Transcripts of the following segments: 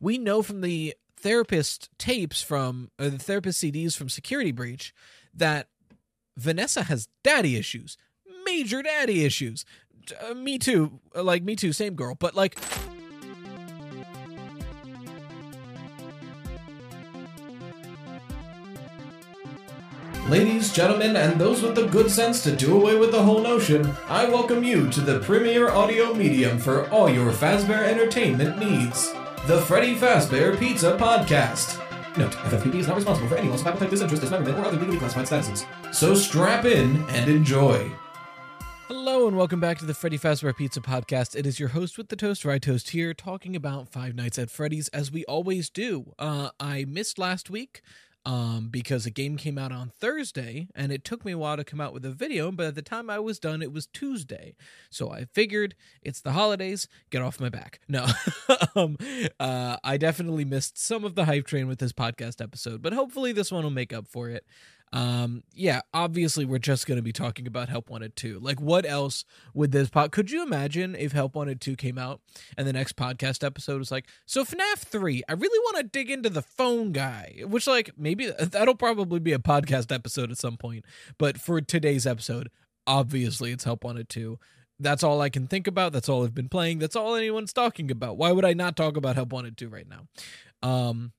we know from the therapist tapes from or the therapist CDs from Security Breach that Vanessa has daddy issues, major daddy issues. Uh, me too, like me too, same girl, but like Ladies, gentlemen, and those with the good sense to do away with the whole notion, I welcome you to the premier audio medium for all your Fazbear entertainment needs. The Freddy Fazbear Pizza Podcast. Note, FFPP is not responsible for any loss of appetite, disinterest, dismemberment, or other legally classified statuses. So strap in and enjoy. Hello and welcome back to the Freddy Fazbear Pizza Podcast. It is your host with the toaster, RyeToast here, talking about Five Nights at Freddy's as we always do. Uh, I missed last week um, because the game came out on Thursday and it took me a while to come out with a video, but at the time I was done, it was Tuesday. So I figured it's the holidays, get off my back. No, um, uh, I definitely missed some of the hype train with this podcast episode, but hopefully this one will make up for it. Um, yeah, obviously we're just going to be talking about Help Wanted 2. Like what else would this pod Could you imagine if Help Wanted 2 came out and the next podcast episode was like, "So FNAF 3, I really want to dig into the phone guy." Which like maybe that'll probably be a podcast episode at some point. But for today's episode, obviously it's Help Wanted 2 that's all I can think about. That's all I've been playing. That's all anyone's talking about. Why would I not talk about Help Wanted 2 right now? Um,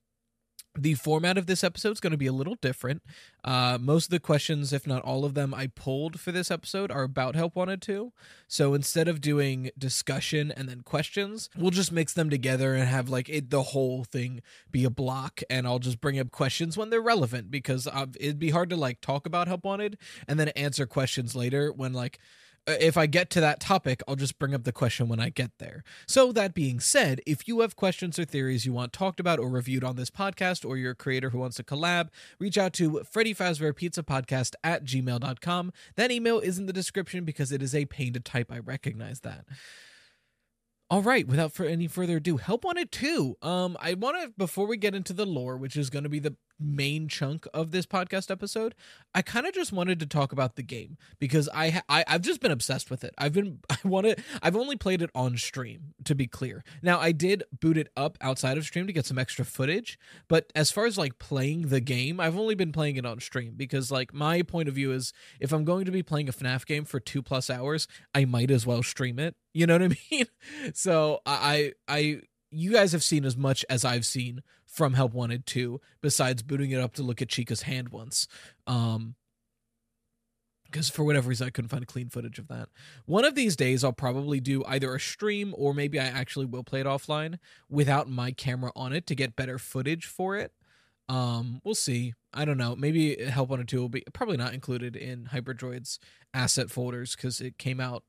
the format of this episode is going to be a little different. Uh, most of the questions, if not all of them, I pulled for this episode are about Help Wanted 2. So instead of doing discussion and then questions, we'll just mix them together and have like it, the whole thing be a block. And I'll just bring up questions when they're relevant because uh, it'd be hard to like talk about Help Wanted and then answer questions later when like if I get to that topic, I'll just bring up the question when I get there. So, that being said, if you have questions or theories you want talked about or reviewed on this podcast, or you're a creator who wants to collab, reach out to Freddy Fazbear Pizza Podcast at gmail.com. That email is in the description because it is a pain to type. I recognize that. All right, without for any further ado, Help Wanted 2. Um, I want to before we get into the lore, which is going to be the main chunk of this podcast episode, I kind of just wanted to talk about the game because I, I I've just been obsessed with it. I've been I want to I've only played it on stream to be clear. Now I did boot it up outside of stream to get some extra footage, but as far as like playing the game, I've only been playing it on stream because like my point of view is if I'm going to be playing a FNAF game for 2 plus hours, I might as well stream it. You know what I mean? So I I you guys have seen as much as I've seen from Help Wanted 2, besides booting it up to look at Chica's hand once. Um, because for whatever reason I couldn't find clean footage of that. One of these days I'll probably do either a stream or maybe I actually will play it offline without my camera on it to get better footage for it. Um, we'll see. I don't know. Maybe Help Wanted 2 will be probably not included in Hyperdroid's asset folders because it came out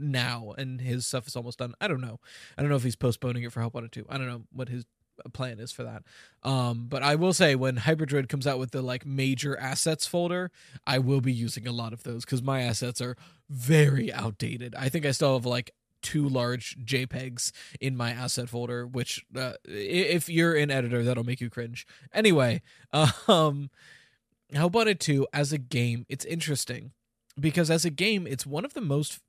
now and his stuff is almost done. I don't know. I don't know if he's postponing it for Help Wanted 2. I don't know what his plan is for that. Um, but I will say when Hyperdroid comes out with the like major assets folder, I will be using a lot of those because my assets are very outdated. I think I still have like two large JPEGs in my asset folder, which uh, if you're an editor, that'll make you cringe. Anyway, um, Help Wanted 2 as a game, it's interesting because as a game, it's one of the most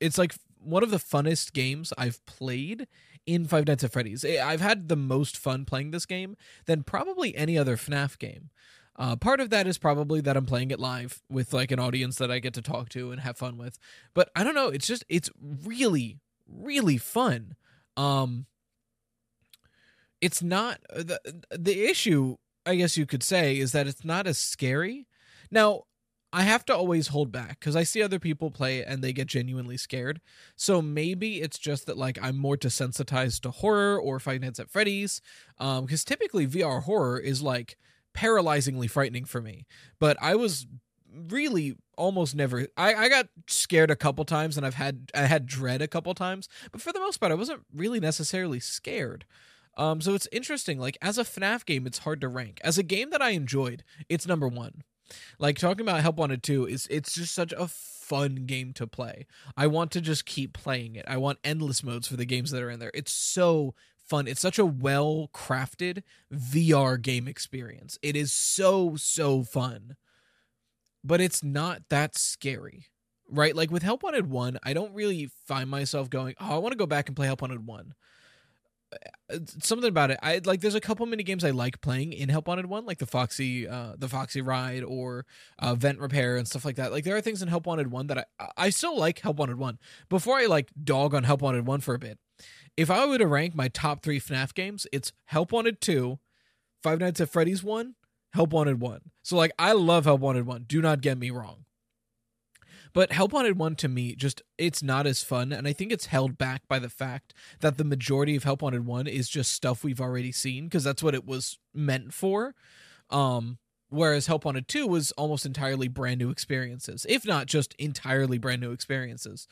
it's like one of the funnest games I've played in Five Nights at Freddy's. I've had the most fun playing this game than probably any other FNAF game. Uh, part of that is probably that I'm playing it live with like an audience that I get to talk to and have fun with. But I don't know, it's just it's really really fun. Um it's not the the issue I guess you could say is that it's not as scary. Now, I have to always hold back because I see other people play and they get genuinely scared. So maybe it's just that like I'm more desensitized to horror or Five Nights at Freddy's. Um, because typically VR horror is like paralyzingly frightening for me. But I was really almost never I, I got scared a couple times and I've had I had dread a couple times, but for the most part I wasn't really necessarily scared. Um, so it's interesting. Like as a FNAF game, it's hard to rank. As a game that I enjoyed, it's number one. Like talking about Help Wanted 2 is it's just such a fun game to play. I want to just keep playing it. I want endless modes for the games that are in there. It's so fun. It's such a well crafted VR game experience. It is so, so fun. But it's not that scary. Right? Like with Help Wanted 1, I don't really find myself going, oh, I want to go back and play Help Wanted 1. Something about it. I like. There's a couple mini games I like playing in Help Wanted One, like the Foxy, uh, the Foxy Ride or uh, Vent Repair and stuff like that. Like there are things in Help Wanted One that I I still like Help Wanted One. Before I like dog on Help Wanted One for a bit, if I were to rank my top three FNAF games, it's Help Wanted Two, Five Nights at Freddy's One, Help Wanted One. So like I love Help Wanted One. Do not get me wrong. But Help Wanted 1 to me, just it's not as fun. And I think it's held back by the fact that the majority of Help Wanted 1 is just stuff we've already seen, because that's what it was meant for. Um, whereas Help Wanted 2 was almost entirely brand new experiences, if not just entirely brand new experiences.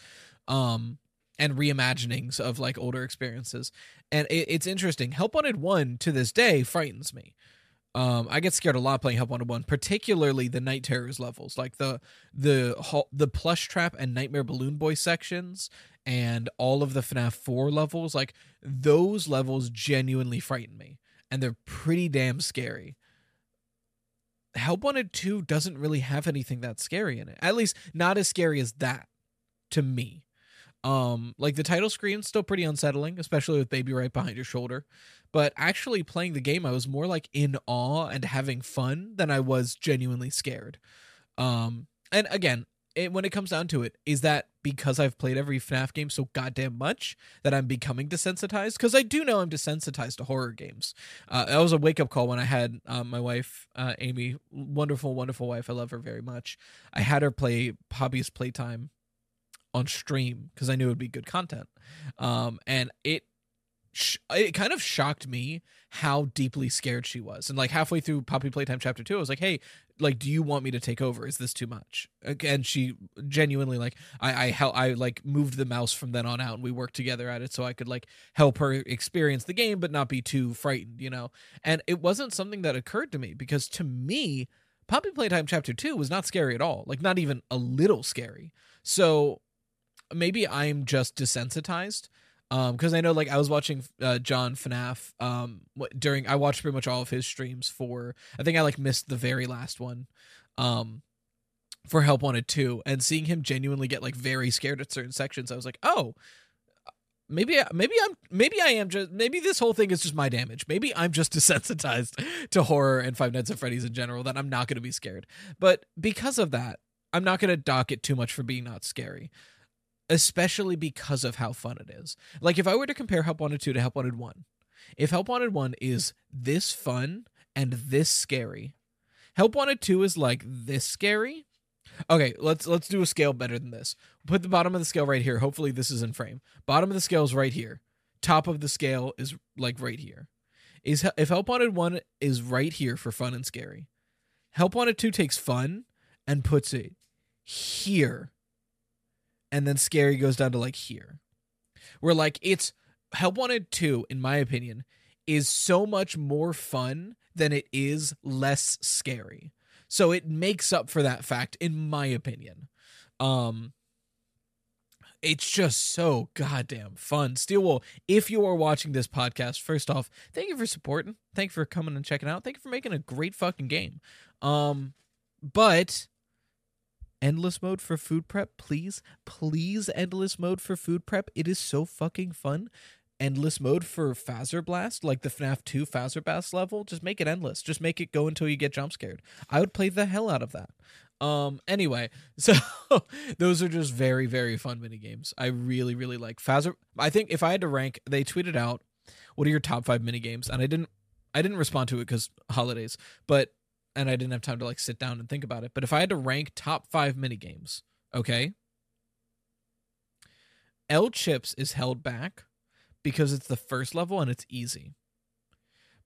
Um, and reimaginings of like older experiences. And it, it's interesting. Help Wanted 1 to this day frightens me. Um, I get scared a lot playing Help Wanted One, particularly the Night Terrors levels, like the the the Plush Trap and Nightmare Balloon Boy sections, and all of the FNAF Four levels. Like those levels genuinely frighten me, and they're pretty damn scary. Help Wanted Two doesn't really have anything that scary in it, at least not as scary as that to me. Um, like the title screen's still pretty unsettling, especially with baby right behind your shoulder. But actually playing the game, I was more like in awe and having fun than I was genuinely scared. Um, and again, it, when it comes down to it, is that because I've played every FNAF game so goddamn much that I'm becoming desensitized? Because I do know I'm desensitized to horror games. Uh, that was a wake up call when I had uh, my wife, uh, Amy, wonderful, wonderful wife. I love her very much. I had her play Poppy's Playtime on stream because I knew it would be good content. Um, and it sh- it kind of shocked me how deeply scared she was. And like halfway through Poppy Playtime Chapter Two, I was like, "Hey, like, do you want me to take over? Is this too much?" And she genuinely like, I I I like moved the mouse from then on out, and we worked together at it so I could like help her experience the game, but not be too frightened, you know. And it wasn't something that occurred to me because to me. Poppy Playtime Chapter 2 was not scary at all. Like, not even a little scary. So, maybe I'm just desensitized. Um, because I know like I was watching uh John FNAF um during I watched pretty much all of his streams for I think I like missed the very last one. Um for Help Wanted 2 and seeing him genuinely get like very scared at certain sections, I was like, oh, maybe maybe I'm maybe I am just maybe this whole thing is just my damage. Maybe I'm just desensitized to horror and Five Nights at Freddy's in general that I'm not going to be scared. But because of that, I'm not going to dock it too much for being not scary especially because of how fun it is. Like if I were to compare Help Wanted 2 to Help Wanted 1, if Help Wanted 1 is this fun and this scary, Help Wanted 2 is like this scary. Okay, let's let's do a scale better than this. Put the bottom of the scale right here. Hopefully this is in frame. Bottom of the scale is right here. Top of the scale is like right here. Is if Help Wanted 1 is right here for fun and scary. Help Wanted 2 takes fun and puts it here and then scary goes down to like here. Where like it's Help Wanted 2, in my opinion, is so much more fun than it is less scary. So it makes up for that fact, in my opinion. Um it's just so goddamn fun. Steel Wool, if you are watching this podcast, first off, thank you for supporting. Thank you for coming and checking out. Thank you for making a great fucking game. Um, but endless mode for food prep, please. Please, endless mode for food prep. It is so fucking fun. Endless mode for Fazer Blast, like the FNAF 2 Fazer Blast level, just make it endless. Just make it go until you get jump scared. I would play the hell out of that. Um anyway, so those are just very very fun mini games. I really really like Fazer I think if I had to rank, they tweeted out what are your top 5 mini games and I didn't I didn't respond to it cuz holidays, but and I didn't have time to like sit down and think about it. But if I had to rank top five mini games, okay, El Chips is held back because it's the first level and it's easy.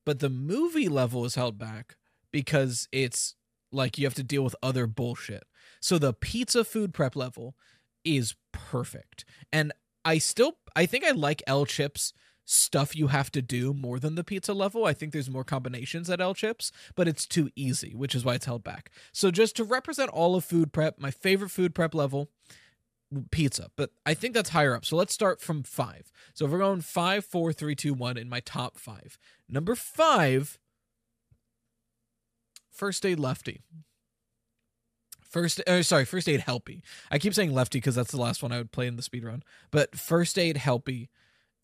But the movie level is held back because it's like you have to deal with other bullshit. So the pizza food prep level is perfect. And I still I think I like El Chips stuff you have to do more than the pizza level. I think there's more combinations at El Chips, but it's too easy, which is why it's held back. So just to represent all of food prep, my favorite food prep level, pizza, but I think that's higher up. So let's start from five. So if we're going five, four, three, two, one in my top five. Number five, first aid lefty. First, oh, sorry, first aid helpy. I keep saying lefty because that's the last one I would play in the speed run. But first aid helpy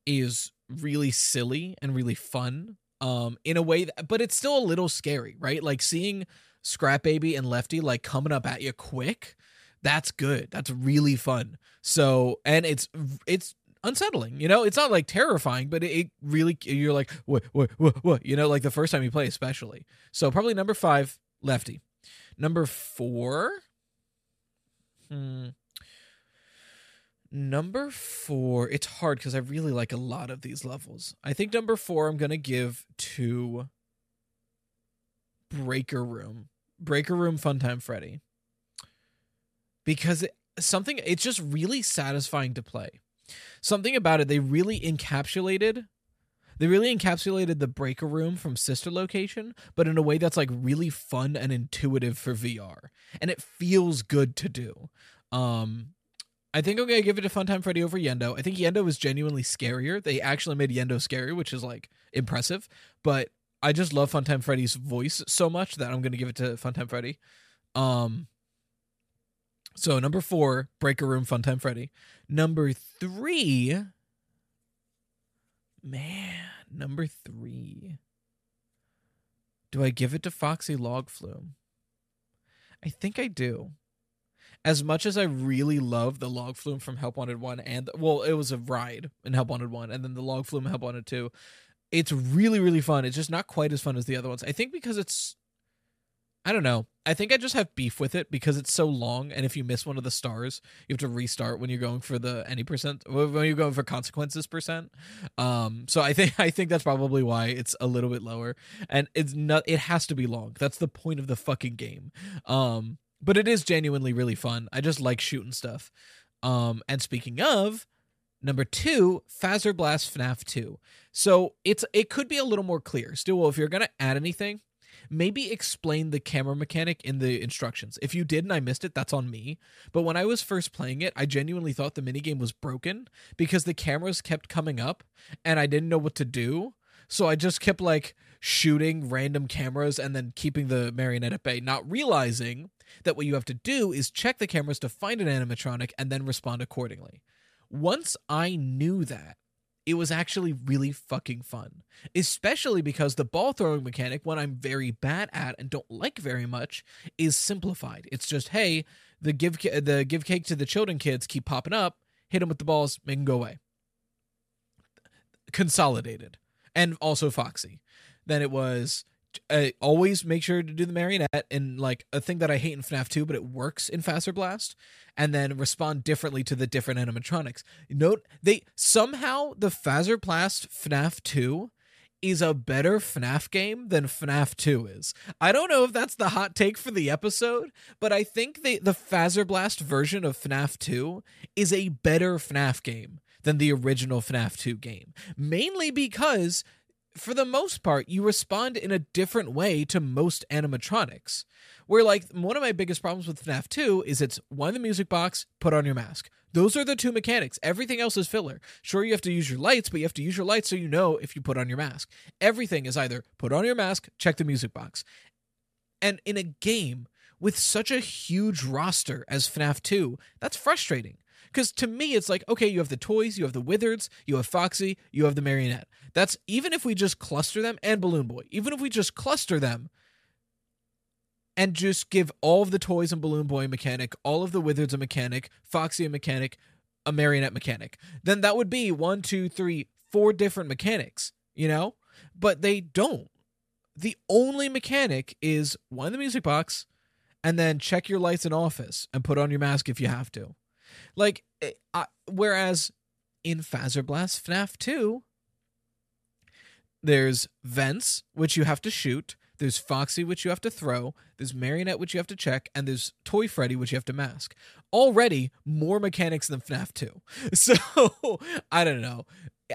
is really silly and really fun um in a way that, but it's still a little scary right? Like seeing scrap baby and lefty like coming up at you quick that's good. That's really fun. So and it's it's unsettling you know? It's not like terrifying but it, really you're like what what what what? You know like the first time you play especially. So probably number five lefty. Number four? Hmm Number four, it's hard because I really like a lot of these levels. I think number four, I'm going to give to Breaker Room. Breaker Room Funtime Freddy. Because it, something, it's just really satisfying to play. Something about it, they really encapsulated. They really encapsulated the breaker room from sister location, but in a way that's like really fun and intuitive for VR. And it feels good to do. Um, I think I'm gonna give it a Funtime Freddy over Yenndo. I think Yenndo was genuinely scarier. They actually made Yenndo scary, which is like impressive. But I just love Funtime Freddy's voice so much that I'm gonna give it to Funtime Freddy. Um. So number four, Breaker Room, Funtime Freddy. Number three, man, number three. Do I give it to Foxy Log Flume? I think I do as much as I really love the log flume from Help Wanted One, and well, it was a ride in Help Wanted One, and then the log flume in Help Wanted Two. It's really really fun. It's just not quite as fun as the other ones. I think because it's, I don't know. I think I just have beef with it because it's so long, and if you miss one of the stars, you have to restart when you're going for the any percent when you're going for consequences percent. Um, so I think I think that's probably why it's a little bit lower, and it's not. It has to be long. That's the point of the fucking game. Um, but it is genuinely really fun. I just like shooting stuff. Um, and speaking of number two, Fazer Blast FNAF 2. So it's it could be a little more clear. Still, if you're gonna add anything, maybe explain the camera mechanic in the instructions. If you did and I missed it, that's on me. But when I was first playing it, I genuinely thought the minigame was broken because the cameras kept coming up and I didn't know what to do. So I just kept like shooting random cameras and then keeping the marionette at bay, not realizing that what you have to do is check the cameras to find an animatronic and then respond accordingly. Once I knew that, it was actually really fucking fun. Especially because the ball throwing mechanic, one I'm very bad at and don't like very much, is simplified. It's just, hey, the give the give cake to the children kids keep popping up, hit them with the balls, make them go away. Consolidated. And also Foxy. Then it was uh, always make sure to do the marionette and like a thing that I hate in FNAF 2, but it works in Fazer Blast, and then respond differently to the different animatronics. Note they somehow the Fazer Blast FNAF 2 is a better FNAF game than FNAF 2 is. I don't know if that's the hot take for the episode, but I think the the Fazer Blast version of FNAF 2 is a better FNAF game than the original FNAF 2 game. Mainly because for the most part, you respond in a different way to most animatronics. Where, like, one of my biggest problems with FNAF 2 is it's one the music box, put on your mask. Those are the two mechanics. Everything else is filler. Sure, you have to use your lights, but you have to use your lights so you know if you put on your mask. Everything is either put on your mask, check the music box. And in a game with such a huge roster as FNAF 2, that's frustrating. Because to me, it's like, okay, you have the toys, you have the Withers, you have Foxy, you have the Marionette. That's even if we just cluster them and Balloon Boy, even if we just cluster them and just give all of the toys and Balloon Boy mechanic, all of the Withers a mechanic, Foxy a mechanic, a Marionette mechanic, then that would be one, two, three, four different mechanics, you know? But they don't. The only mechanic is one the music box and then check your lights in office and put on your mask if you have to. Like, eh, I, whereas in Fazer Blast FNAF 2, there's vents, which you have to shoot. There's Foxy, which you have to throw. There's Marionette, which you have to check. And there's Toy Freddy, which you have to mask. Already more mechanics than FNAF 2. So, I don't know.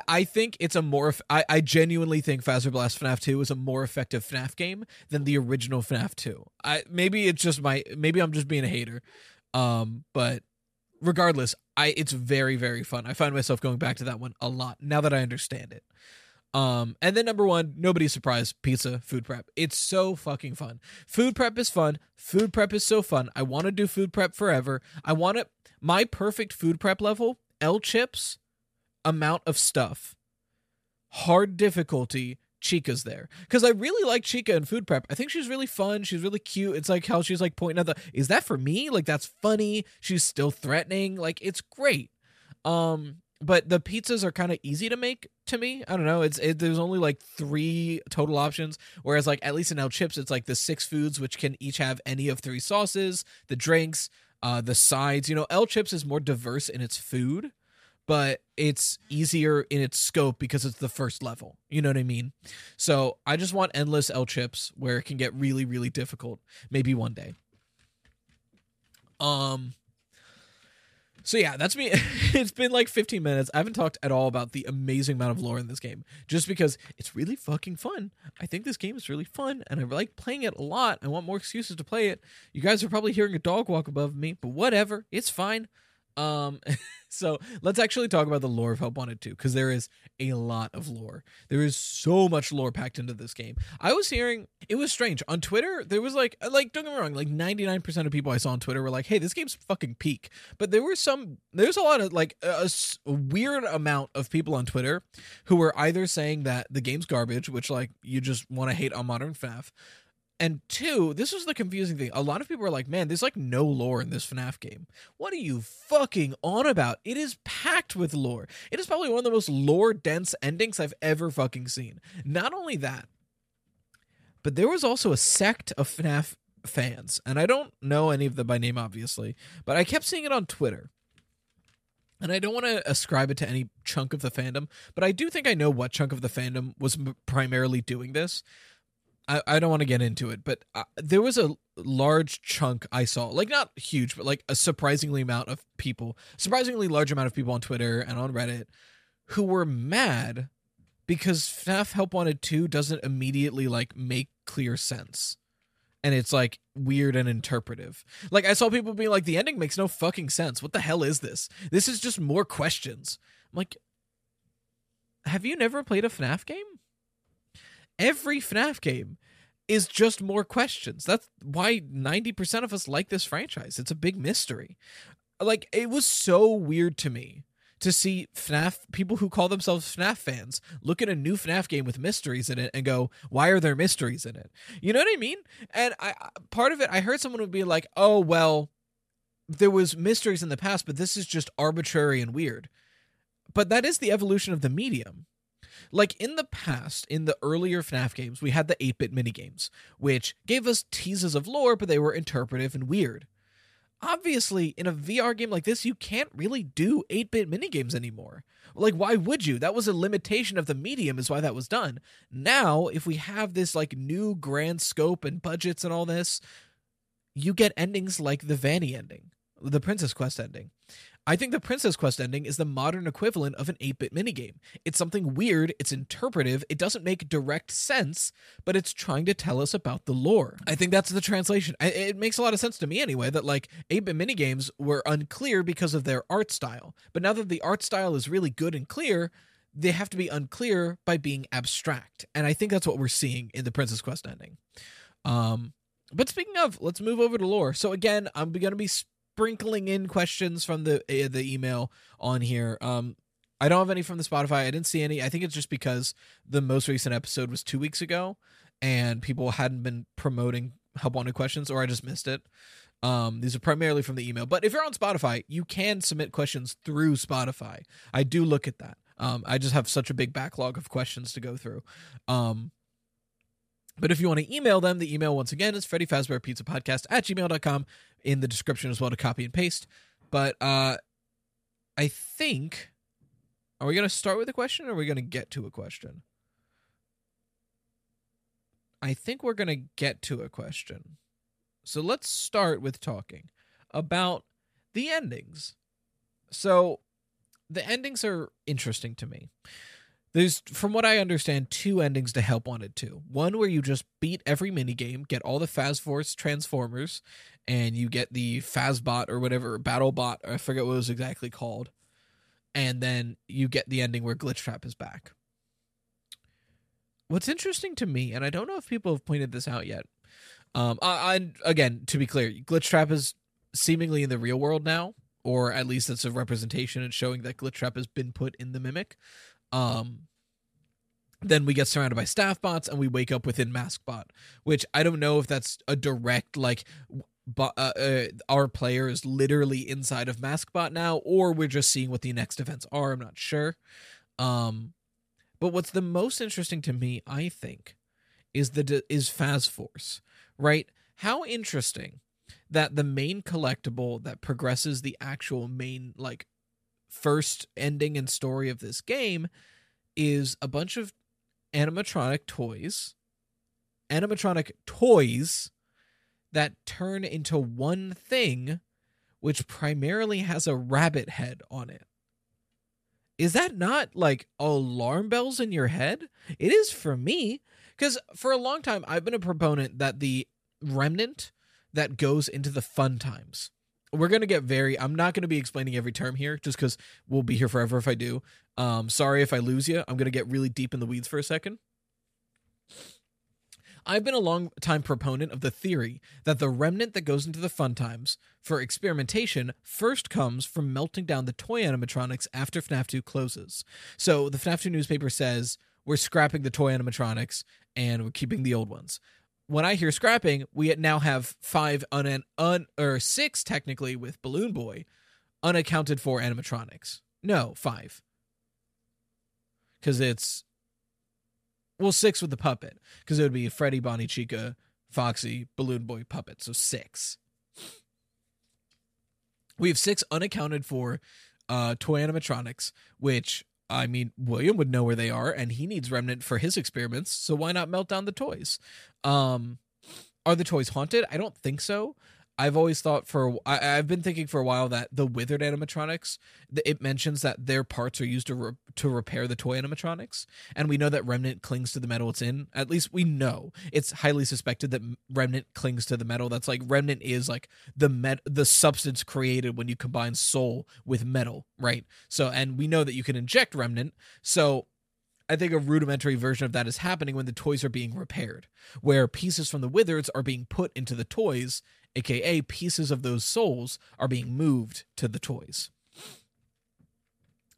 I think it's a more. I, I genuinely think Fazer Blast FNAF 2 is a more effective FNAF game than the original FNAF 2. I maybe it's just my maybe I'm just being a hater, um, but regardless, I it's very very fun. I find myself going back to that one a lot now that I understand it. Um, and then number one, nobody's surprised, pizza food prep. It's so fucking fun. Food prep is fun. Food prep is so fun. I want to do food prep forever. I want it. My perfect food prep level: El chips, amount of stuff, hard difficulty, Chica's there because I really like Chica in food prep. I think she's really fun. She's really cute. It's like how she's like pointing at the. Is that for me? Like that's funny. She's still threatening. Like it's great. Um, but the pizzas are kind of easy to make to me. I don't know. It's it, there's only like three total options, whereas like at least in El Chips, it's like the six foods which can each have any of three sauces, the drinks, uh, the sides. You know, El Chips is more diverse in its food but it's easier in its scope because it's the first level. You know what I mean? So I just want endless El chips where it can get really, really difficult. Maybe one day. Um. So yeah, that's me. it's been like 15 minutes. I haven't talked at all about the amazing amount of lore in this game, just because it's really fucking fun. I think this game is really fun, and I like playing it a lot. I want more excuses to play it. You guys are probably hearing a dog walk above me, but whatever, it's fine. Um, so let's actually talk about the lore of Help Wanted 2 because there is a lot of lore. There is so much lore packed into this game. I was hearing it was strange on Twitter. There was like uh, like don't get me wrong, like ninety nine percent of people I saw on Twitter were like, "Hey, this game's fucking peak." But there were some. There's a lot of like a, a weird amount of people on Twitter who were either saying that the game's garbage, which like you just want to hate on modern FNAF, and two, this was the confusing thing. A lot of people are like, man, there's like no lore in this FNAF game. What are you fucking on about? It is packed with lore. It is probably one of the most lore dense endings I've ever fucking seen. Not only that, but there was also a sect of FNAF fans, and I don't know any of them by name, obviously, but I kept seeing it on Twitter. And I don't want to ascribe it to any chunk of the fandom, but I do think I know what chunk of the fandom was primarily doing this. I, I don't want to get into it, but uh, there was a large chunk I saw, like not huge, but like a surprisingly amount of people, surprisingly large amount of people on Twitter and on Reddit who were mad because FNAF Help Wanted 2 doesn't immediately like make clear sense. And it's like weird and interpretive. Like I saw people being like, the ending makes no fucking sense. What the hell is this? This is just more questions. I'm like, have you never played a FNAF game? Every FNAF game is just more questions. That's why 90% of us like this franchise. It's a big mystery. Like, it was so weird to me to see FNAF people who call themselves FNAF fans look at a new FNAF game with mysteries in it and go, "Why are there mysteries in it?" You know what I mean? And I part of it I heard someone would be like, "Oh, well, there was mysteries in the past, but this is just arbitrary and weird." But that is the evolution of the medium. Like in the past, in the earlier FNAF games, we had the 8 bit minigames, which gave us teases of lore, but they were interpretive and weird. Obviously, in a VR game like this, you can't really do 8 bit minigames anymore. Like, why would you? That was a limitation of the medium, is why that was done. Now, if we have this like new grand scope and budgets and all this, you get endings like the Vanny ending, the Princess Quest ending. I think the Princess Quest ending is the modern equivalent of an 8 bit minigame. It's something weird, it's interpretive, it doesn't make direct sense, but it's trying to tell us about the lore. I think that's the translation. It makes a lot of sense to me anyway that like 8 bit minigames were unclear because of their art style. But now that the art style is really good and clear, they have to be unclear by being abstract. And I think that's what we're seeing in the Princess Quest ending. Um, but speaking of, let's move over to lore. So again, I'm going to be sprinkling in questions from the uh, the email on here. Um, I don't have any from the Spotify. I didn't see any. I think it's just because the most recent episode was two weeks ago, and people hadn't been promoting help wanted questions, or I just missed it. Um, these are primarily from the email. But if you're on Spotify, you can submit questions through Spotify. I do look at that. Um, I just have such a big backlog of questions to go through. Um, but if you want to email them, the email once again is Freddy Fazbear Pizza Podcast at gmail.com in the description as well to copy and paste. But uh I think are we gonna start with a question or are we gonna get to a question? I think we're gonna get to a question. So let's start with talking about the endings. So the endings are interesting to me. There's, from what I understand, two endings to Help Wanted 2. One where you just beat every minigame, get all the Fazforce Transformers, and you get the Fazbot or whatever, BattleBot, I forget what it was exactly called. And then you get the ending where Glitchtrap is back. What's interesting to me, and I don't know if people have pointed this out yet, um, I, I again, to be clear, Glitchtrap is seemingly in the real world now, or at least it's a representation and showing that Glitchtrap has been put in the Mimic. Um, then we get surrounded by staff bots and we wake up within maskbot which i don't know if that's a direct like but uh, uh, our player is literally inside of maskbot now or we're just seeing what the next events are i'm not sure. Um but what's the most interesting to me i think is the is Fazforce right? How interesting that the main collectible that progresses the actual main like first ending and story of this game is a bunch of animatronic toys, animatronic toys that turn into one thing, which primarily has a rabbit head on it. Is that not like alarm bells in your head? It is for me. Because for a long time, I've been a proponent that the remnant that goes into the fun times. We're to get very, I'm not to be explaining every term here just because we'll be here forever if I do. Um, sorry if I lose you. I'm to get really deep in the weeds for a second. I've been a long time proponent of the theory that the remnant that goes into the fun times for experimentation first comes from melting down the toy animatronics after FNAF 2 closes. So the FNAF 2 newspaper says we're scrapping the toy animatronics and we're keeping the old ones. When I hear scrapping, we now have five un, un or six technically with Balloon Boy unaccounted for animatronics. No, five because it's well six with the puppet because it would be Freddy, Bonnie, Chica, Foxy, Balloon Boy, puppet. So six. We have six unaccounted for uh, toy animatronics, which I mean, William would know where they are, and he needs Remnant for his experiments. So why not melt down the toys? Um, are the toys haunted? I don't think so. I've always thought for I, have been thinking for a while that the withered animatronics it mentions that their parts are used to re, to repair the toy animatronics, and we know that Remnant clings to the metal it's in. At least we know it's highly suspected that Remnant clings to the metal. That's like Remnant is like the met the substance created when you combine soul with metal, right? So and we know that you can inject Remnant. So I think a rudimentary version of that is happening when the toys are being repaired, where pieces from the withers are being put into the toys aka pieces of those souls, are being moved to the toys.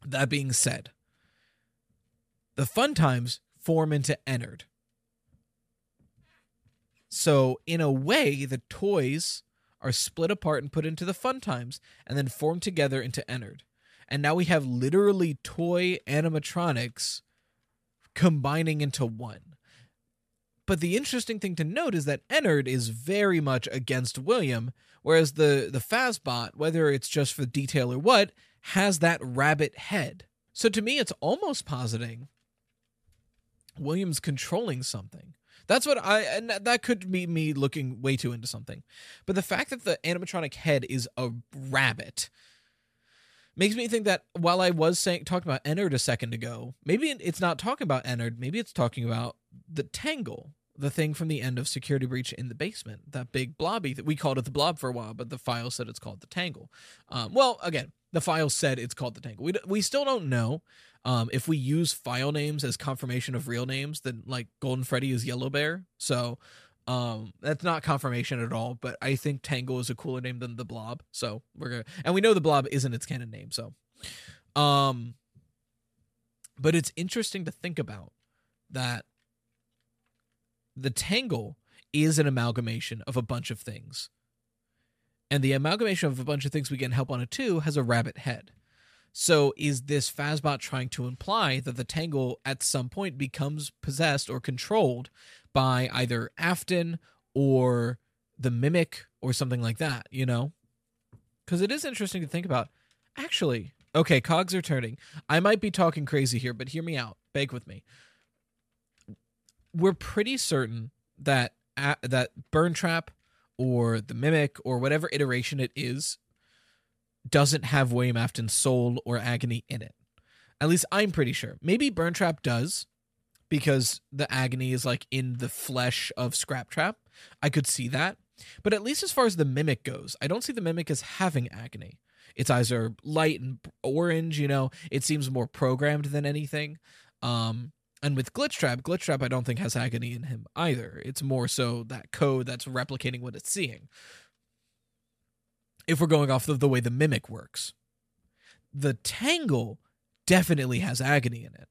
That being said, the fun times form into Ennard. So, in a way, the toys are split apart and put into the fun times and then formed together into Ennard. And now we have literally toy animatronics combining into one. But the interesting thing to note is that Ennard is very much against William, whereas the the Fazbot, whether it's just for detail or what, has that rabbit head. So to me, it's almost positing William's controlling something. That's what I and that could be me looking way too into something. But the fact that the animatronic head is a rabbit makes me think that while I was saying talking about Ennard a second ago, maybe it's not talking about Ennard, maybe it's talking about the tangle the thing from the end of security breach in the basement that big blobby that we called it the blob for a while but the file said it's called the tangle. Um, well again the file said it's called the tangle. We, we still don't know um, if we use file names as confirmation of real names then like golden freddy is yellow bear. So um, that's not confirmation at all but i think tangle is a cooler name than the blob. So we're gonna and we know the blob isn't its canon name so. Um but it's interesting to think about that the tangle is an amalgamation of a bunch of things. And the amalgamation of a bunch of things we get Help Wanted 2 has a rabbit head. So is this Fazbot trying to imply that the Tangle at some point becomes possessed or controlled by either Afton or the Mimic or something like that, you know? Because it is interesting to think about. Actually, okay, cogs are turning. I might be talking crazy here, but hear me out. Bake with me we're pretty certain that uh, that burn trap or the mimic or whatever iteration it is doesn't have William Afton's soul or agony in it. At least I'm pretty sure. Maybe burn trap does because the agony is like in the flesh of scrap trap. I could see that. But at least as far as the mimic goes, I don't see the mimic as having agony. Its eyes are light and orange, you know, it seems more programmed than anything. Um, and with Glitchtrap, Glitchtrap I don't think has agony in him either. It's more so that code that's replicating what it's seeing. If we're going off of the way the mimic works, the Tangle definitely has agony in it.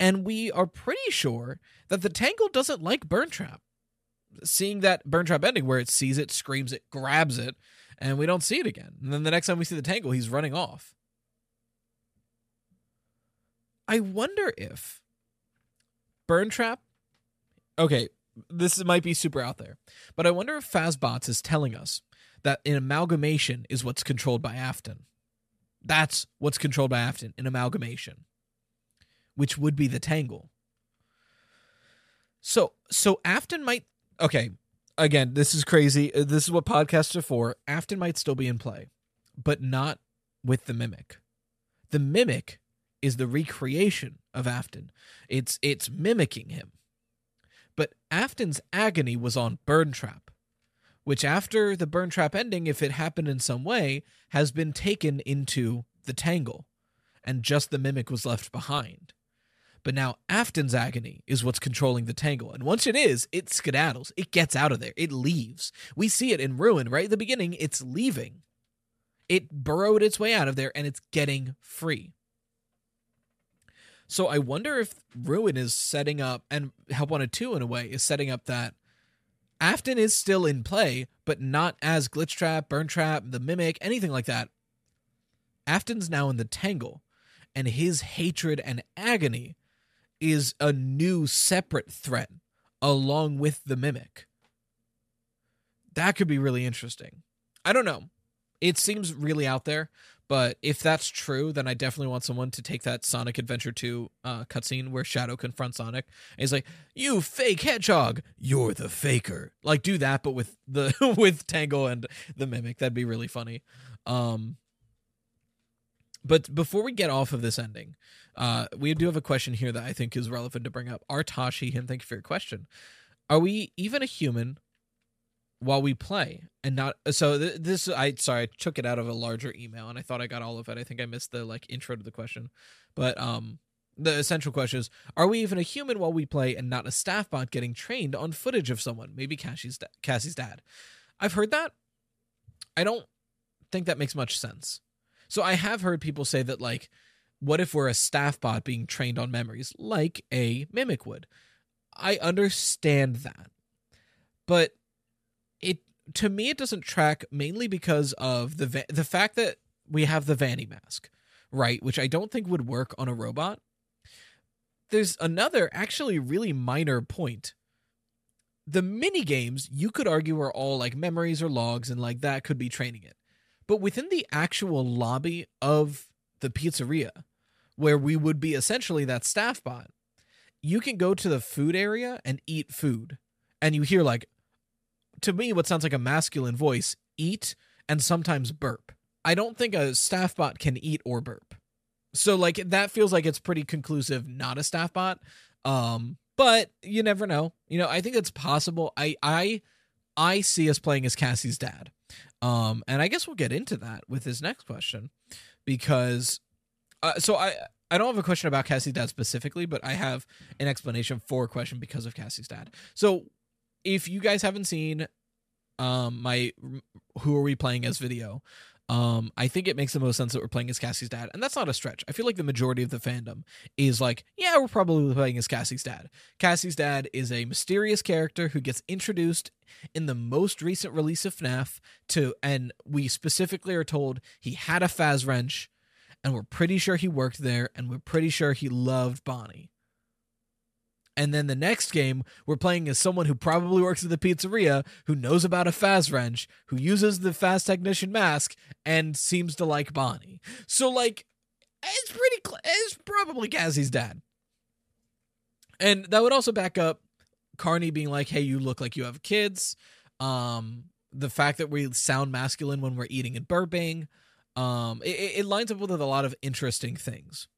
And we are pretty sure that the Tangle doesn't like Burn Trap. Seeing that Burn Trap ending where it sees it, screams it, grabs it, and we don't see it again. And then the next time we see the Tangle, he's running off. I wonder if Burn Trap. Okay, this might be super out there, but I wonder if Fazbots is telling us that an amalgamation is what's controlled by Afton. That's what's controlled by Afton, an amalgamation, which would be the Tangle. So, so Afton might. Okay, again, this is crazy. Uh, This is what podcasts are for. Afton might still be in play, but not with the mimic. The mimic is the recreation of Afton. It's it's mimicking him. But Afton's agony was on Burn Trap, which after the Burn Trap ending, if it happened in some way, has been taken into the Tangle, and just the mimic was left behind. But now Afton's agony is what's controlling the Tangle, and once it is, it skedaddles. It gets out of there. It leaves. We see it in Ruin right at the beginning. It's leaving. It burrowed its way out of there, and it's getting free. So I wonder if Ruin is setting up, and Help Wanted 2 in a way, is setting up that Afton is still in play, but not as Glitch Trap, Burn Trap, the Mimic, anything like that. Afton's now in the Tangle, and his hatred and agony is a new separate threat along with the Mimic. That could be really interesting. I don't know. It seems really out there, but if that's true, then I definitely want someone to take that Sonic Adventure 2 uh, cutscene where Shadow confronts Sonic. And he's like, "You fake hedgehog, you're the faker." Like do that, but with the with Tangle and the Mimic. That'd be really funny. Um, but before we get off of this ending, uh, we do have a question here that I think is relevant to bring up. Artashi, him, thank you for your question. Are we even a human while we play and not so th- this i sorry i took it out of a larger email and i thought i got all of it. I think i missed the like intro to the question. But um the essential question is are we even a human while we play and not a staff bot getting trained on footage of someone? Maybe cassie's, da- cassie's dad. I've heard that. I don't think that makes much sense. So i have heard people say that like what if we're a staff bot being trained on memories like a mimic would? I understand that. But it to me it doesn't track mainly because of the va- the fact that we have the Vanny mask, right, which I don't think would work on a robot. There's another actually really minor point. The mini games you could argue are all like memories or logs and like that could be training it. But within the actual lobby of the pizzeria where we would be essentially that staff bot, you can go to the food area and eat food and you hear like to me what sounds like a masculine voice eat and sometimes burp. I don't think a staff bot can eat or burp. So like that feels like it's pretty conclusive not a staff bot. Um but you never know. You know, I think it's possible. I I I see us playing as Cassie's dad. Um and I guess we'll get into that with his next question because uh, so I I don't have a question about Cassie's dad specifically, but I have an explanation for a question because of Cassie's dad. So if you guys haven't seen um my who are we playing as video? Um i think it makes the most sense that we're playing as cassie's dad and that's not a stretch. I feel like the majority of the fandom is like yeah we're probably playing as cassie's dad. Cassie's dad is a mysterious character who gets introduced in the most recent release of fnaf to and we specifically are told he had a faz wrench and we're pretty sure he worked there and we're pretty sure he loved bonnie and then the next game, we're playing as someone who probably works at the pizzeria, who knows about a Faz wrench, who uses the Faz technician mask, and seems to like Bonnie. So, like, it's pretty, cl- it's probably Cassie's dad. And that would also back up Carnie being like, hey, you look like you have kids. Um, the fact that we sound masculine when we're eating and burping. Um, it, it lines up with a lot of interesting things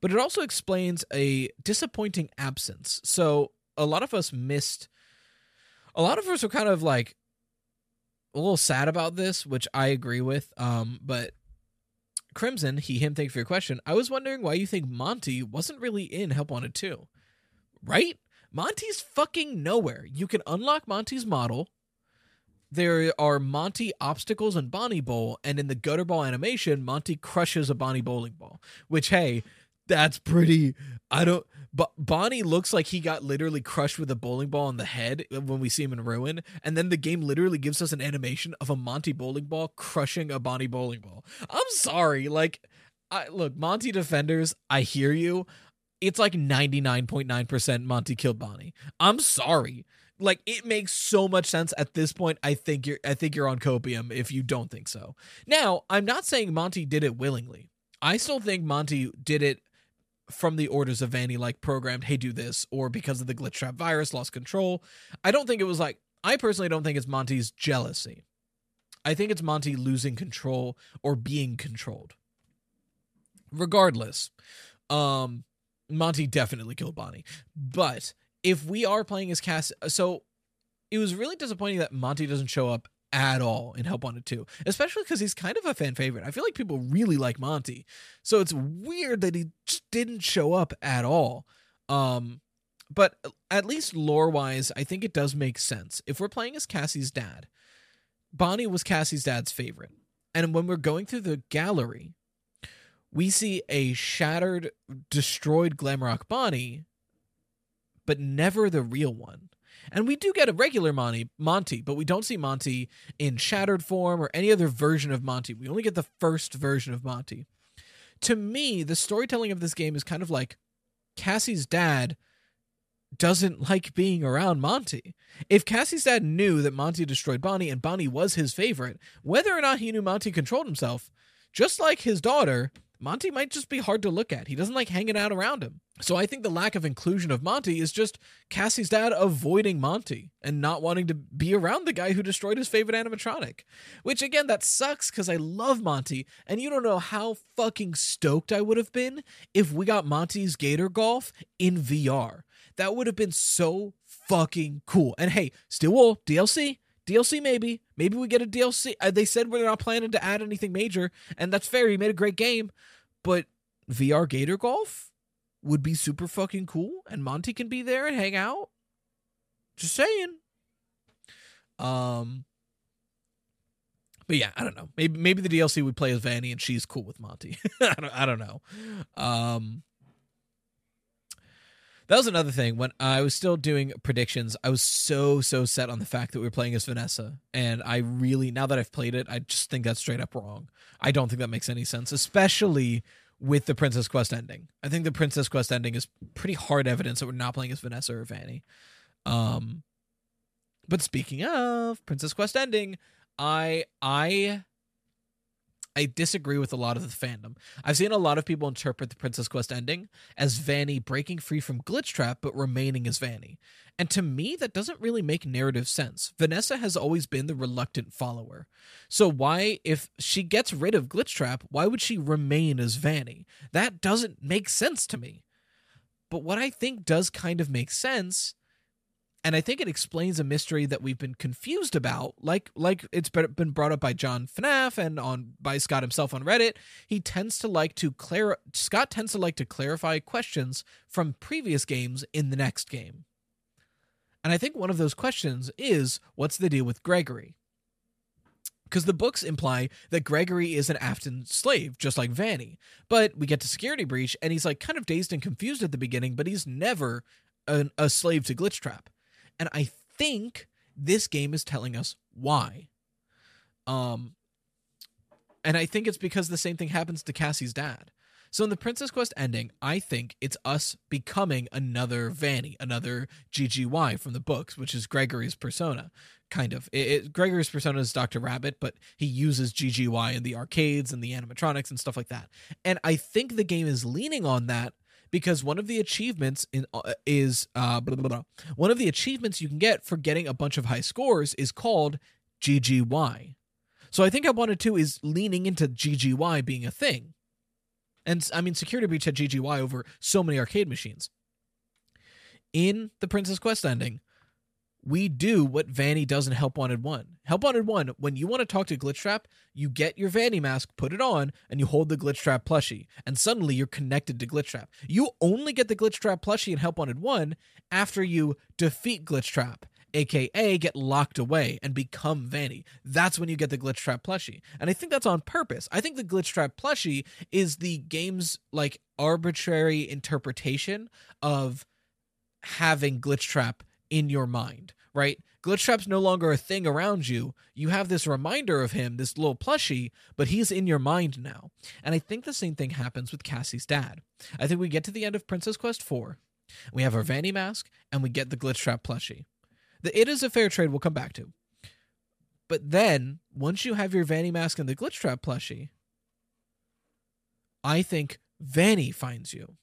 but it also explains a disappointing absence. So a lot of us missed. A lot of us were kind of like a little sad about this, which I agree with. Um, but Crimson, he him, thank you for your question. I was wondering why you think Monty wasn't really in Help Wanted 2. Right? Monty's fucking nowhere. You can unlock Monty's model. There are Monty obstacles in Bonnie Bowl, and in the gutter ball animation, Monty crushes a Bonnie bowling ball. Which, hey, That's pretty. I don't. But Bonnie looks like he got literally crushed with a bowling ball on the head when we see him in Ruin, and then the game literally gives us an animation of a Monty bowling ball crushing a Bonnie bowling ball. I'm sorry, like, I look Monty defenders. I hear you. It's like 99.9% Monty killed Bonnie. I'm sorry. Like it makes so much sense at this point. I think you're I think you're on copium if you don't think so. Now, I'm not saying Monty did it willingly. I still think Monty did it from the orders of Vanny, like programmed, hey, do this, or because of the glitch trap virus, lost control. I don't think it was like, I personally don't think it's Monty's jealousy. I think it's Monty losing control or being controlled. Regardless, um, Monty definitely killed Bonnie. But if we are playing as Cass, so it was really disappointing that Monty doesn't show up at all in Help Wanted 2, especially because he's kind of a fan favorite. I feel like people really like Monty. So it's weird that he didn't show up at all. Um, but at least lore wise, I think it does make sense. If we're playing as Cassie's dad, Bonnie was Cassie's dad's favorite. And when we're going through the gallery, we see a shattered, destroyed Glamrock Bonnie, but never the real one. And we do get a regular Monty, Monty, but we don't see Monty in shattered form or any other version of Monty. We only get the first version of Monty. To me, the storytelling of this game is kind of like Cassie's dad doesn't like being around Monty. If Cassie's dad knew that Monty destroyed Bonnie and Bonnie was his favorite, whether or not he knew Monty controlled himself, just like his daughter, Monty might just be hard to look at. He doesn't like hanging out around him. So I think the lack of inclusion of Monty is just Cassie's dad avoiding Monty and not wanting to be around the guy who destroyed his favorite animatronic. Which again, that sucks because I love Monty, and you don't know how fucking stoked I would have been if we got Monty's Gator Golf in VR. That would have been so fucking cool. And hey, Steel Wool, DLC, DLC maybe. Maybe we get a DLC. Uh, they said we're not planning to add anything major, and that's fair. He made a great game, but VR Gator Golf would be super fucking cool, and Monty can be there and hang out. Just saying. Um. But yeah, I don't know. Maybe maybe the DLC would play as Vanny and she's cool with Monty. I don't I don't know. Um that was another thing when I was still doing predictions. I was so so set on the fact that we were playing as Vanessa, and I really now that I've played it, I just think that's straight up wrong. I don't think that makes any sense, especially with the Princess Quest ending. I think the Princess Quest ending is pretty hard evidence that we're not playing as Vanessa or Vanny. Um, but speaking of Princess Quest ending, I I I disagree with a lot of the fandom. I've seen a lot of people interpret the Princess Quest ending as Vanny breaking free from Glitchtrap but remaining as Vanny. And to me, that doesn't really make narrative sense. Vanessa has always been the reluctant follower. So why, if she gets rid of Glitchtrap, why would she remain as Vanny? That doesn't make sense to me. But what I think does kind of make sense and I think it explains a mystery that we've been confused about, like like it's been brought up by John FNAF and on by Scott himself on Reddit. He tends to like to clar- Scott tends to like to clarify questions from previous games in the next game. And I think one of those questions is what's the deal with Gregory? Because the books imply that Gregory is an Afton slave, just like Vanny. But we get to Security Breach, and he's like kind of dazed and confused at the beginning, but he's never an, a slave to Glitchtrap. And I think this game is telling us why. Um and I think it's because the same thing happens to Cassie's dad. So in the Princess Quest ending, I think it's us becoming another Vanny, another GGY from the books, which is Gregory's persona. Kind of. It, it, Gregory's persona is Dr. Rabbit, but he uses GGY in the arcades and the animatronics and stuff like that. And I think the game is leaning on that because one of the achievements in uh, is uh, blah, blah, blah. one of the achievements you can get for getting a bunch of high scores is called GGY. So I think I wanted to is leaning into GGY being a thing. And I mean, Security Breach had GGY over so many arcade machines. In the Princess Quest ending, we do what Vanny does in Help Wanted 1. Help Wanted 1, when you want to talk to Glitchtrap, you get your Vanny mask, put it on, and you hold the Glitchtrap plushie, and suddenly you're connected to Glitchtrap. You only get the Glitchtrap plushie in Help Wanted 1 after you defeat Glitchtrap aka get locked away and become Vanny. That's when you get the glitch trap plushie. And I think that's on purpose. I think the glitch trap plushie is the game's like arbitrary interpretation of having glitch trap in your mind, right? Glitch Trap's no longer a thing around you. You have this reminder of him, this little plushie, but he's in your mind now. And I think the same thing happens with Cassie's dad. I think we get to the end of Princess Quest 4, we have our Vanny mask, and we get the Glitch Trap plushie. The It is a fair trade we'll come back to. But then, once you have your Vanny mask and the Glitch Trap plushie, I think Vanny finds you.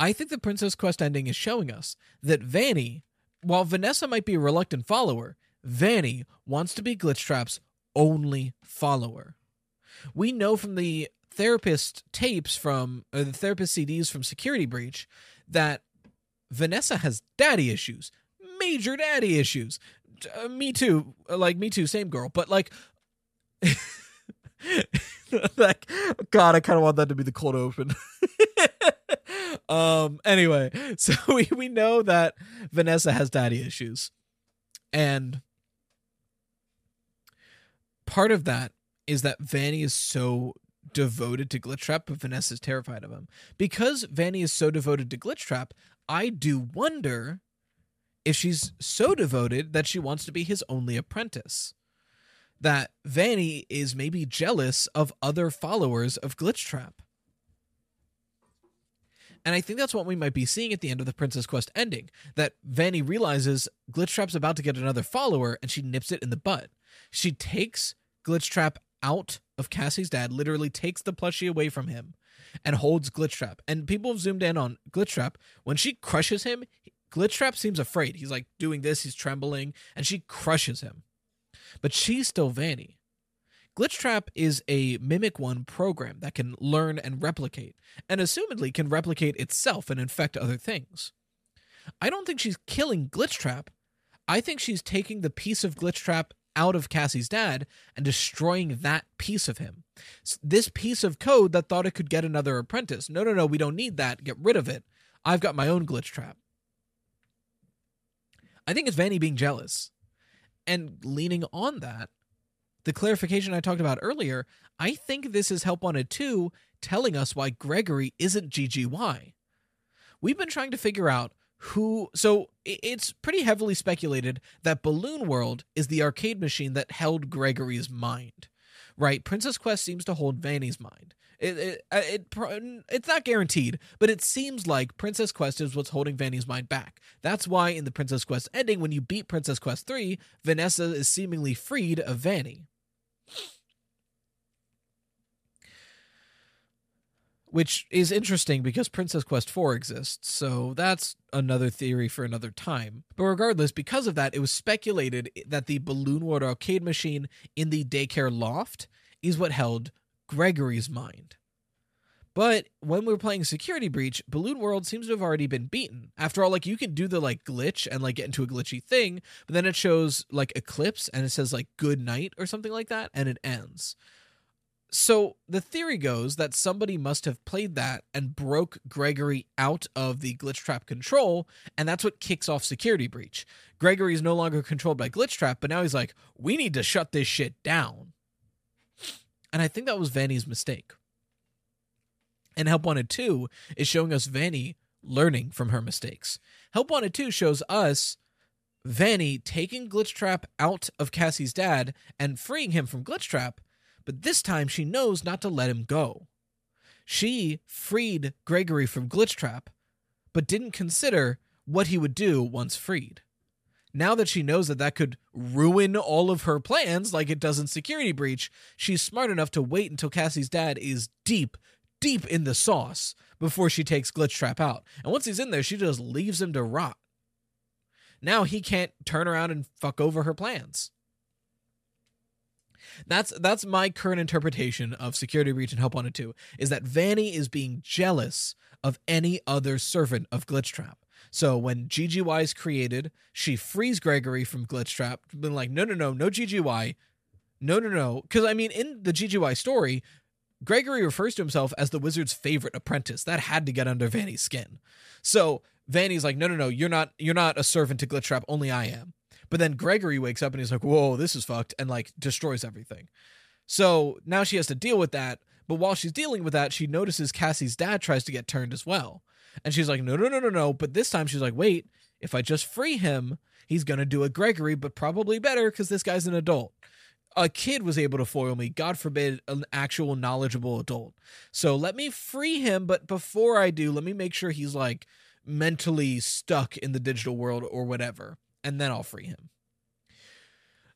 I think the Princess Quest ending is showing us that Vanny while Vanessa might be a reluctant follower, Vanny wants to be Glitchtrap's only follower. We know from the therapist tapes from uh, the therapist CDs from Security Breach that Vanessa has daddy issues, major daddy issues. Uh, me too, like me too, same girl, but like like god, I kind of want that to be the cold open. Um, anyway, so we, we know that Vanessa has daddy issues. And part of that is that Vanny is so devoted to Glitch Trap, but Vanessa's terrified of him. Because Vanny is so devoted to Glitch Trap, I do wonder if she's so devoted that she wants to be his only apprentice. That Vanny is maybe jealous of other followers of Glitch Trap. And I think that's what we might be seeing at the end of the Princess Quest ending. That Vanny realizes Glitchtrap's about to get another follower and she nips it in the butt. She takes Glitchtrap out of Cassie's dad, literally takes the plushie away from him and holds Glitchtrap. And people have zoomed in on Glitchtrap. When she crushes him, Glitchtrap seems afraid. He's like doing this, he's trembling, and she crushes him. But she's still Vanny. Glitchtrap is a Mimic One program that can learn and replicate, and assumedly can replicate itself and infect other things. I don't think she's killing Glitchtrap. I think she's taking the piece of Glitchtrap out of Cassie's dad and destroying that piece of him. This piece of code that thought it could get another apprentice. No, no, no, we don't need that. Get rid of it. I've got my own Glitchtrap. I think it's Vanny being jealous. And leaning on that, the clarification I talked about earlier, I think this is Help Wanted 2 telling us why Gregory isn't GGY. We've been trying to figure out who. So it's pretty heavily speculated that Balloon World is the arcade machine that held Gregory's mind, right? Princess Quest seems to hold Vanny's mind. It, it, uh, it, it's not guaranteed, but it seems like Princess Quest is what's holding Vanny's mind back. That's why in the Princess Quest ending, when you beat Princess Quest 3, Vanessa is seemingly freed of Vanny. Which is interesting because Princess Quest 4 exists, so that's another theory for another time. But regardless, because of that, it was speculated that the Balloon World arcade machine in the daycare loft is what held Gregory's mind. But when we were playing Security Breach, Balloon World seems to have already been beaten. After all, like you can do the like glitch and like get into a glitchy thing, but then it shows like Eclipse and it says like good night or something like that, and it ends. So the theory goes that somebody must have played that and broke Gregory out of the glitch trap control, and that's what kicks off security breach. Gregory is no longer controlled by glitch trap, but now he's like, we need to shut this shit down. And I think that was Vanny's mistake. And Help Wanted 2 is showing us Vanny learning from her mistakes. Help Wanted 2 shows us Vanny taking Glitch Trap out of Cassie's dad and freeing him from Glitch Trap but this time she knows not to let him go. She freed Gregory from Glitchtrap, but didn't consider what he would do once freed. Now that she knows that that could ruin all of her plans, like it does in Security Breach, she's smart enough to wait until Cassie's dad is deep, deep in the sauce before she takes Glitchtrap out. And once he's in there, she just leaves him to rot. Now he can't turn around and fuck over her plans. That's that's my current interpretation of Security Breach and Help Wanted 2 is that Vanny is being jealous of any other servant of Glitchtrap. So when GGY is created, she frees Gregory from Glitchtrap, being like, no, no, no, no GGY. No, no, no. Because, I mean, in the GGY story, Gregory refers to himself as the wizard's favorite apprentice. That had to get under Vanny's skin. So Vanny's like, no, no, no, you're not, you're not a servant to Glitchtrap. Only I am. But then Gregory wakes up and he's like, whoa, this is fucked, and like destroys everything. So now she has to deal with that. But while she's dealing with that, she notices Cassie's dad tries to get turned as well. And she's like, no, no, no, no, no. But this time she's like, wait, if I just free him, he's going to do a Gregory, but probably better because this guy's an adult. A kid was able to foil me, God forbid, an actual knowledgeable adult. So let me free him, but before I do, let me make sure he's like mentally stuck in the digital world or whatever, and then I'll free him.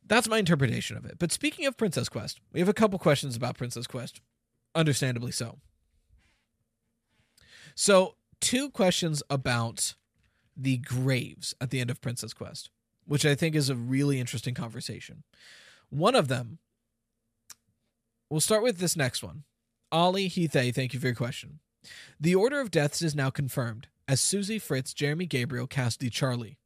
That's my interpretation of it. But speaking of Princess Quest, we have a couple questions about Princess Quest. Understandably so. So, two questions about the graves at the end of Princess Quest, which I think is a really interesting conversation. One of them, we'll start with this next one. Ollie Heathay, thank you for your question. The order of deaths is now confirmed as Susie Fritz, Jeremy Gabriel, Cassidy Charlie.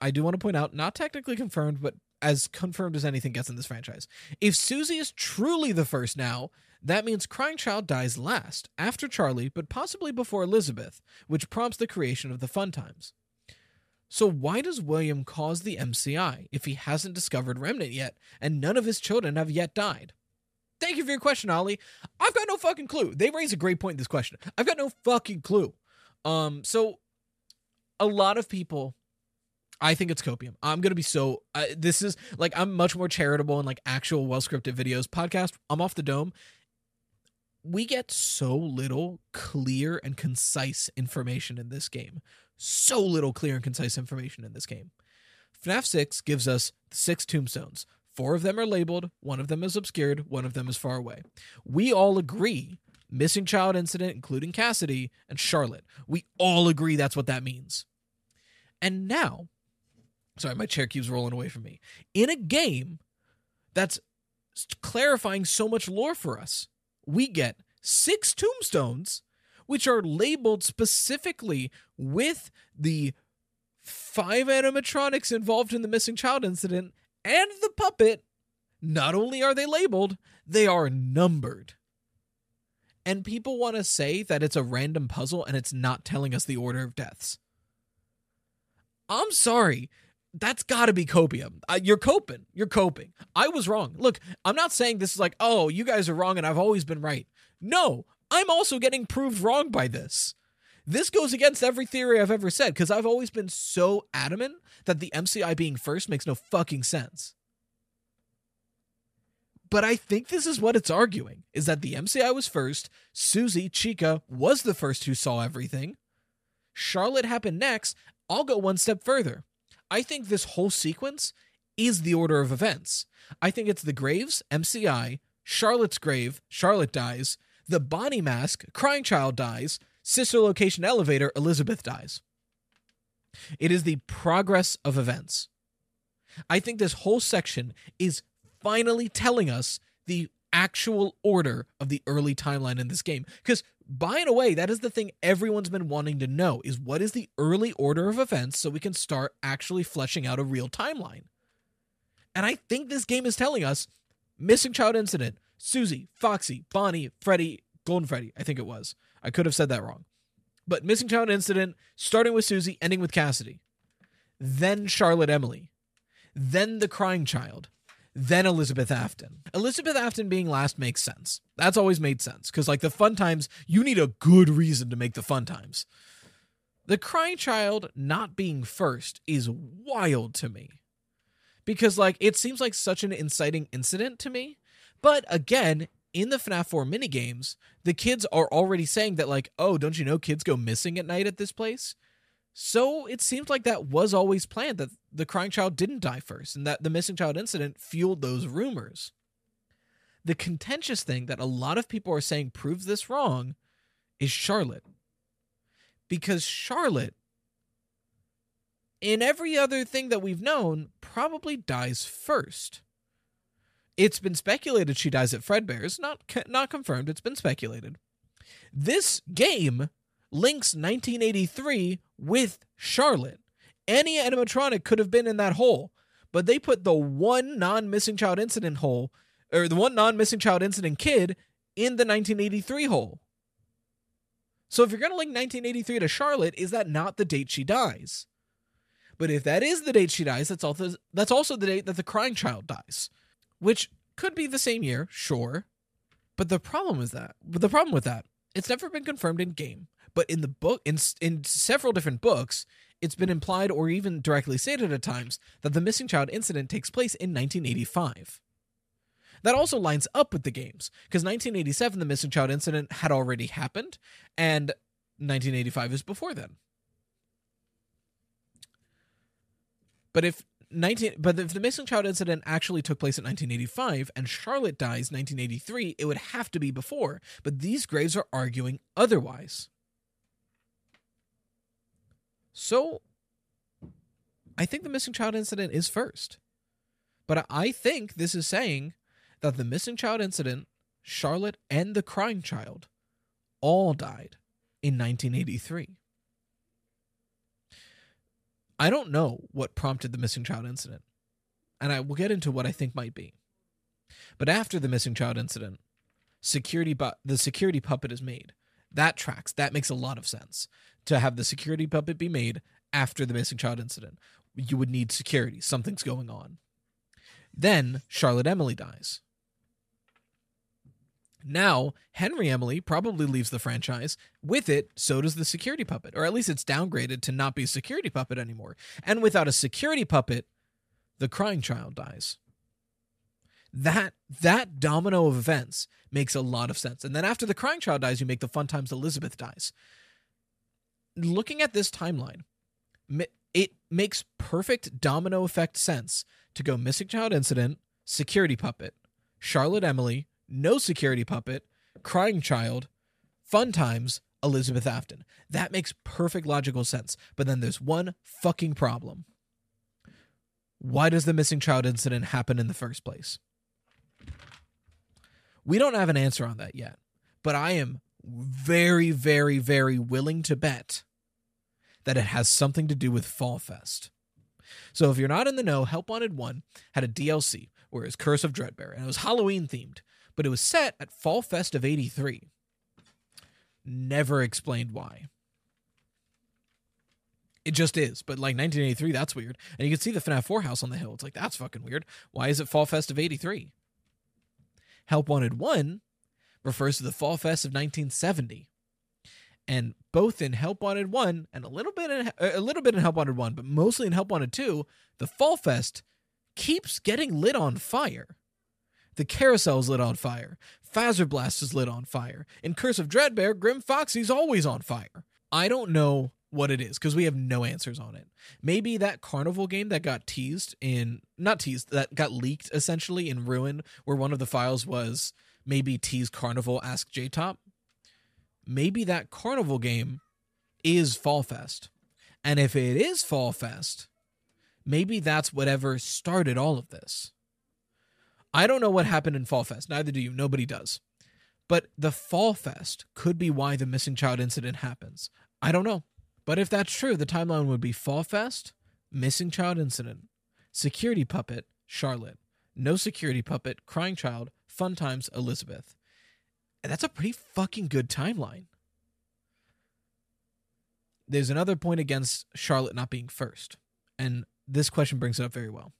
I do want to point out, not technically confirmed, but as confirmed as anything gets in this franchise. If Susie is truly the first now, that means Crying Child dies last, after Charlie, but possibly before Elizabeth, which prompts the creation of the Fun Times. So why does William cause the MCI if he hasn't discovered Remnant yet, and none of his children have yet died? Thank you for your question, Ollie. I've got no fucking clue. They raise a great point in this question. I've got no fucking clue. Um, so a lot of people I think it's copium. I'm gonna be so. Uh, this is like I'm much more charitable and like actual well scripted videos podcast. I'm off the dome. We get so little clear and concise information in this game. So little clear and concise information in this game. FNAF 6 gives us six tombstones. Four of them are labeled, one of them is obscured, one of them is far away. We all agree missing child incident, including Cassidy and Charlotte. We all agree that's what that means. And now Sorry, my chair keeps rolling away from me. In a game that's clarifying so much lore for us, we get six tombstones, which are labeled specifically with the five animatronics involved in the missing child incident and the puppet. Not only are they labeled, they are numbered. And people want to say that it's a random puzzle and it's not telling us the order of deaths. I'm sorry that's got to be copium. Uh, you're coping. You're coping. I was wrong. Look, I'm not saying this is like, oh, you guys are wrong and I've always been right. No, I'm also getting proved wrong by this. This goes against every theory I've ever said because I've always been so adamant that the MCI being first makes no fucking sense. But I think this is what it's arguing is that the MCI was first, Susie Chica was the first who saw everything. Charlotte happened next. I'll go one step further. I think this whole sequence is the order of events. I think it's the Graves, MCI, Charlotte's grave, Charlotte dies, the Bonnie mask, Crying Child dies, Sister Location Elevator, Elizabeth dies. It is the progress of events. I think this whole section is finally telling us the actual order of the early timeline in this game. Because by the way, that is the thing everyone's been wanting to know is what is the early order of events so we can start actually fleshing out a real timeline. And I think this game is telling us missing child incident, Susie, Foxy, Bonnie, Freddy, Golden Freddy, I think it was. I could have said that wrong. But missing child incident, starting with Susie, ending with Cassidy. Then Charlotte Emily. Then the crying child then Elizabeth Afton. Elizabeth Afton being last makes sense. That's always made sense because, like, the fun times, you need a good reason to make the fun times. The crying child not being first is wild to me because, like, it seems like such an inciting incident to me. But again, in the FNAF 4 minigames, the kids are already saying that, like, oh, don't you know kids go missing at night at this place? So it seems like that was always planned that the crying child didn't die first and that the missing child incident fueled those rumors. The contentious thing that a lot of people are saying proves this wrong is Charlotte. Because Charlotte, in every other thing that we've known, probably dies first. It's been speculated she dies at Fredbear's, not not confirmed, it's been speculated. This game links 1983 with Charlotte. Any animatronic could have been in that hole, but they put the one non missing child incident hole, or the one non missing child incident kid, in the 1983 hole. So if you're going to link 1983 to Charlotte, is that not the date she dies? But if that is the date she dies, that's also that's also the date that the crying child dies, which could be the same year, sure. But the problem is that, the problem with that, it's never been confirmed in game. But in the book, in in several different books, it's been implied or even directly stated at times that the missing child incident takes place in 1985. That also lines up with the games, because 1987, the missing child incident had already happened, and 1985 is before then. But if 19 but if the missing child incident actually took place in 1985 and Charlotte dies 1983, it would have to be before. But these graves are arguing otherwise. So I think the missing child incident is first. But I think this is saying that the missing child incident, Charlotte, and the crying child all died in 1983. I don't know what prompted the missing child incident, and I will get into what I think might be. But after the missing child incident, security bu- the security puppet is made. That tracks. That makes a lot of sense to have the security puppet be made after the missing child incident. You would need security. Something's going on. Then Charlotte Emily dies. Now, Henry Emily probably leaves the franchise. With it, so does the security puppet, or at least it's downgraded to not be a security puppet anymore. And without a security puppet, the crying child dies. That that domino of events makes a lot of sense. And then after the crying child dies, you make the fun times Elizabeth dies. Looking at this timeline, it makes perfect domino effect sense to go missing child incident, security puppet, Charlotte Emily, no security puppet, crying child, fun times, Elizabeth Afton. That makes perfect logical sense. But then there's one fucking problem. Why does the missing child incident happen in the first place? We don't have an answer on that yet, but I am very, very, very willing to bet that it has something to do with Fall Fest. So if you're not in the know, Help Wanted 1 had a DLC where it's Curse of Dreadbear, and it was Halloween themed but it was set at Fall Fest of 83. Never explained why. It just is. But like 1983, that's weird. And you can see the FNAF 4 house on the hill. It's like, that's fucking weird. Why is it Fall Fest of 83? Help Wanted 1 refers to the Fall Fest of 1970. And both in Help Wanted 1 and a little bit in uh, a little bit in Help Wanted 1, but mostly in Help Wanted 2, the Fall Fest keeps getting lit on fire. The carousel is lit on fire. Fazer Blast is lit on fire. In Curse of Dreadbear, Grim Foxy's always on fire. I don't know what it is because we have no answers on it. Maybe that carnival game that got teased in, not teased, that got leaked essentially in Ruin, where one of the files was maybe tease carnival, ask JTop. Maybe that carnival game is Fall Fest. And if it is Fall Fest, maybe that's whatever started all of this. I don't know what happened in Fall Fest. Neither do you. Nobody does. But the Fall Fest could be why the missing child incident happens. I don't know. But if that's true, the timeline would be Fall Fest, missing child incident, security puppet, Charlotte, no security puppet, crying child, fun times, Elizabeth. And that's a pretty fucking good timeline. There's another point against Charlotte not being first. And this question brings it up very well.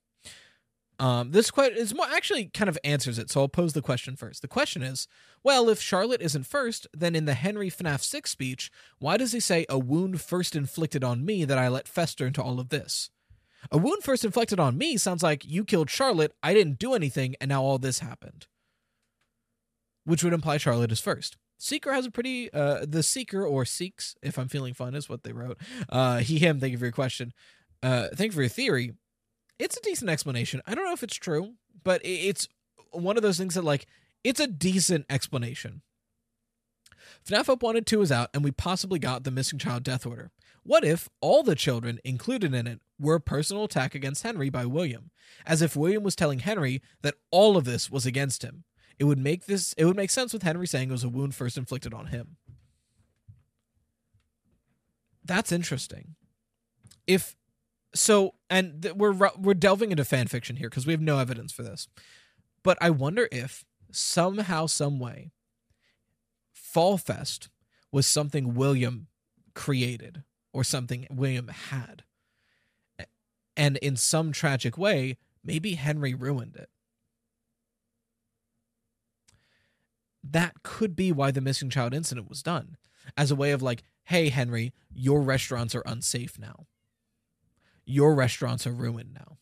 Um, this question is more actually kind of answers it, so I'll pose the question first. The question is, well, if Charlotte isn't first, then in the Henry FNAF 6 speech, why does he say a wound first inflicted on me that I let fester into all of this? A wound first inflicted on me sounds like you killed Charlotte, I didn't do anything, and now all this happened. Which would imply Charlotte is first. Seeker has a pretty uh the Seeker or Seeks, if I'm feeling fun, is what they wrote. Uh he him, thank you for your question. Uh thank you for your theory it's a decent explanation. I don't know if it's true, but it's one of those things that like it's a decent explanation. FNAF Up 1 and 2 is out, and we possibly got the missing child death order. What if all the children included in it were a personal attack against Henry by William, as if William was telling Henry that all of this was against him? It would make this it would make sense with Henry saying it was a wound first inflicted on him. That's interesting. If so and th- we're we're delving into fan fiction here because we have no evidence for this but i wonder if somehow some way fall fest was something William created or something William had. And in some tragic way, maybe Henry ruined it. That could be why the missing child incident was done as a way of like, hey, Henry, your restaurants are unsafe now. Your restaurants are ruined now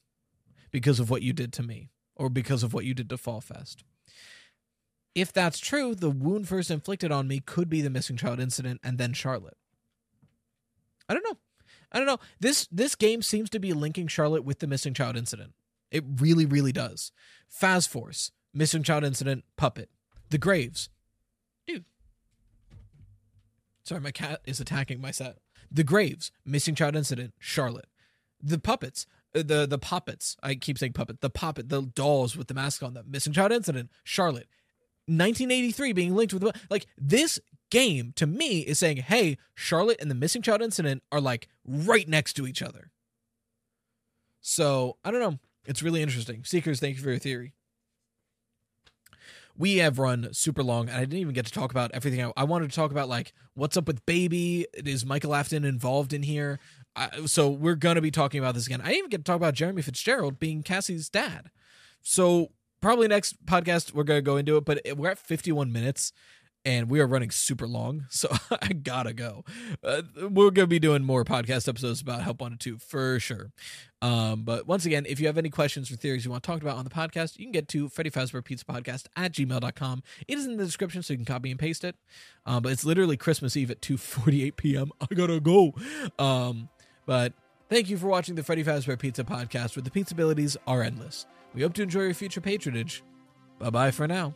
because of what you did to me or because of what you did to Fall Fest. If that's true, the wound first inflicted on me could be the missing child incident and then Charlotte. I don't know. I don't know. This this game seems to be linking Charlotte with the missing child incident. It really, really does. Fazforce, missing child incident, puppet. The Graves. Dude. Sorry, my cat is attacking my set. The Graves, missing child incident, Charlotte. The puppets, uh, the the puppets. I keep saying puppet. The puppet, the dolls with the mask on them. Missing child incident, Charlotte. 1983 being linked with like this game to me is saying, hey, Charlotte and the missing child incident are like right next to each other. So I don't know. It's really interesting. Seekers, thank you for your theory. We have run super long, and I didn't even get to talk about everything. I, I wanted to talk about like what's up with Baby. Is Michael Afton involved in here? I, so we're gonna be talking about this again. I didn't even get to talk about Jeremy Fitzgerald being Cassie's dad. So probably next podcast we're gonna go into it, but we're at 51 minutes and we are running super long, so I gotta go. Uh, we're gonna be doing more podcast episodes about Help Wanted 2 for sure. Um, but once again, if you have any questions or theories you want talked about on the podcast, you can get to Freddy Fazbear Pizza Podcast at gmail.com. It is in the description, so you can copy and paste it. Um, but it's literally Christmas Eve at 2:48 p.m. I gotta go. Um, but thank you for watching the Freddy Fazbear Pizza Podcast, where the pizza abilities are endless. We hope to enjoy your future patronage. Bye bye for now.